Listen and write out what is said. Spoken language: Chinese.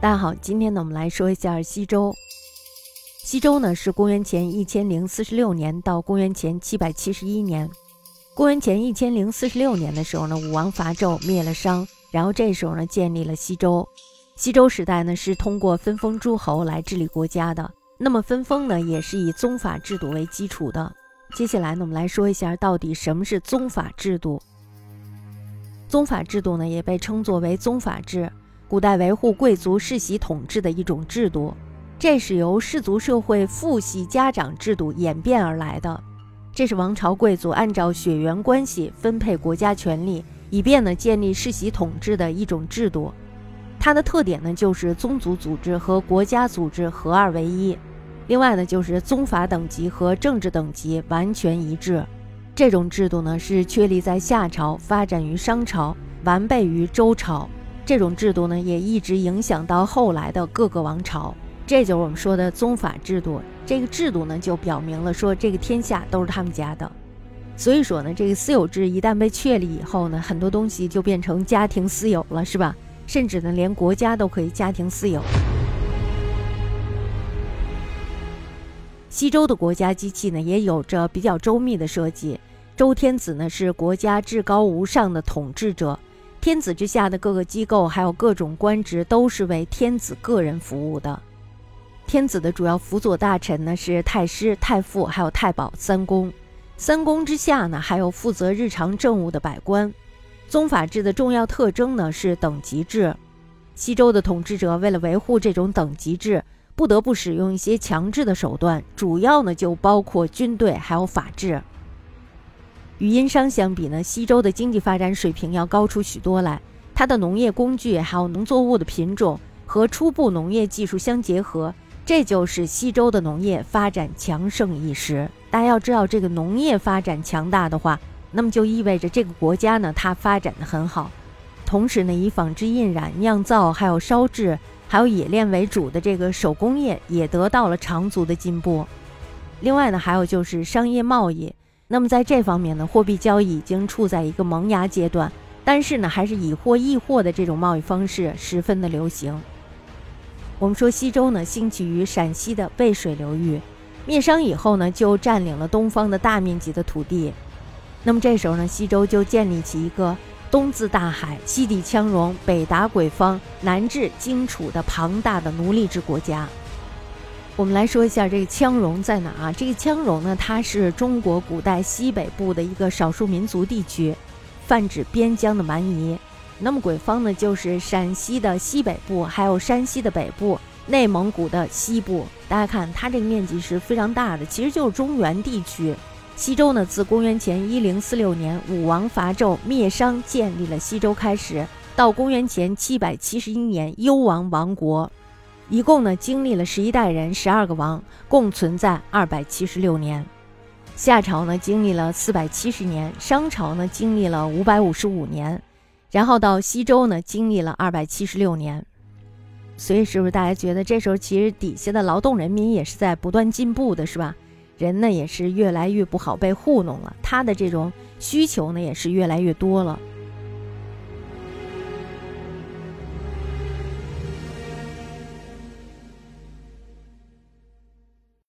大家好，今天呢，我们来说一下西周。西周呢是公元前一千零四十六年到公元前七百七十一年。公元前一千零四十六年的时候呢，武王伐纣灭了商，然后这时候呢建立了西周。西周时代呢是通过分封诸侯来治理国家的。那么分封呢也是以宗法制度为基础的。接下来呢，我们来说一下到底什么是宗法制度。宗法制度呢也被称作为宗法制。古代维护贵族世袭统治的一种制度，这是由氏族社会父系家长制度演变而来的。这是王朝贵族按照血缘关系分配国家权力，以便呢建立世袭统治的一种制度。它的特点呢就是宗族组织和国家组织合二为一，另外呢就是宗法等级和政治等级完全一致。这种制度呢是确立在夏朝，发展于商朝，完备于周朝。这种制度呢，也一直影响到后来的各个王朝，这就是我们说的宗法制度。这个制度呢，就表明了说这个天下都是他们家的。所以说呢，这个私有制一旦被确立以后呢，很多东西就变成家庭私有了，是吧？甚至呢，连国家都可以家庭私有。西周的国家机器呢，也有着比较周密的设计。周天子呢，是国家至高无上的统治者。天子之下的各个机构，还有各种官职，都是为天子个人服务的。天子的主要辅佐大臣呢，是太师、太傅，还有太保三公。三公之下呢，还有负责日常政务的百官。宗法制的重要特征呢，是等级制。西周的统治者为了维护这种等级制，不得不使用一些强制的手段，主要呢就包括军队，还有法制。与殷商相比呢，西周的经济发展水平要高出许多来。它的农业工具还有农作物的品种和初步农业技术相结合，这就是西周的农业发展强盛一时。大家要知道，这个农业发展强大的话，那么就意味着这个国家呢，它发展的很好。同时呢，以纺织、印染、酿造、还有烧制、还有冶炼为主的这个手工业也得到了长足的进步。另外呢，还有就是商业贸易。那么在这方面呢，货币交易已经处在一个萌芽阶段，但是呢，还是以货易货的这种贸易方式十分的流行。我们说西周呢，兴起于陕西的渭水流域，灭商以后呢，就占领了东方的大面积的土地。那么这时候呢，西周就建立起一个东自大海、西抵羌戎、北达鬼方、南至荆楚的庞大的奴隶制国家。我们来说一下这个羌戎在哪啊？这个羌戎呢，它是中国古代西北部的一个少数民族地区，泛指边疆的蛮夷。那么鬼方呢，就是陕西的西北部，还有山西的北部，内蒙古的西部。大家看，它这个面积是非常大的，其实就是中原地区。西周呢，自公元前一零四六年武王伐纣灭商，建立了西周开始，到公元前七百七十一年幽王亡国。一共呢，经历了十一代人，十二个王，共存在二百七十六年。夏朝呢，经历了四百七十年；商朝呢，经历了五百五十五年；然后到西周呢，经历了二百七十六年。所以，是不是大家觉得这时候其实底下的劳动人民也是在不断进步的，是吧？人呢，也是越来越不好被糊弄了，他的这种需求呢，也是越来越多了。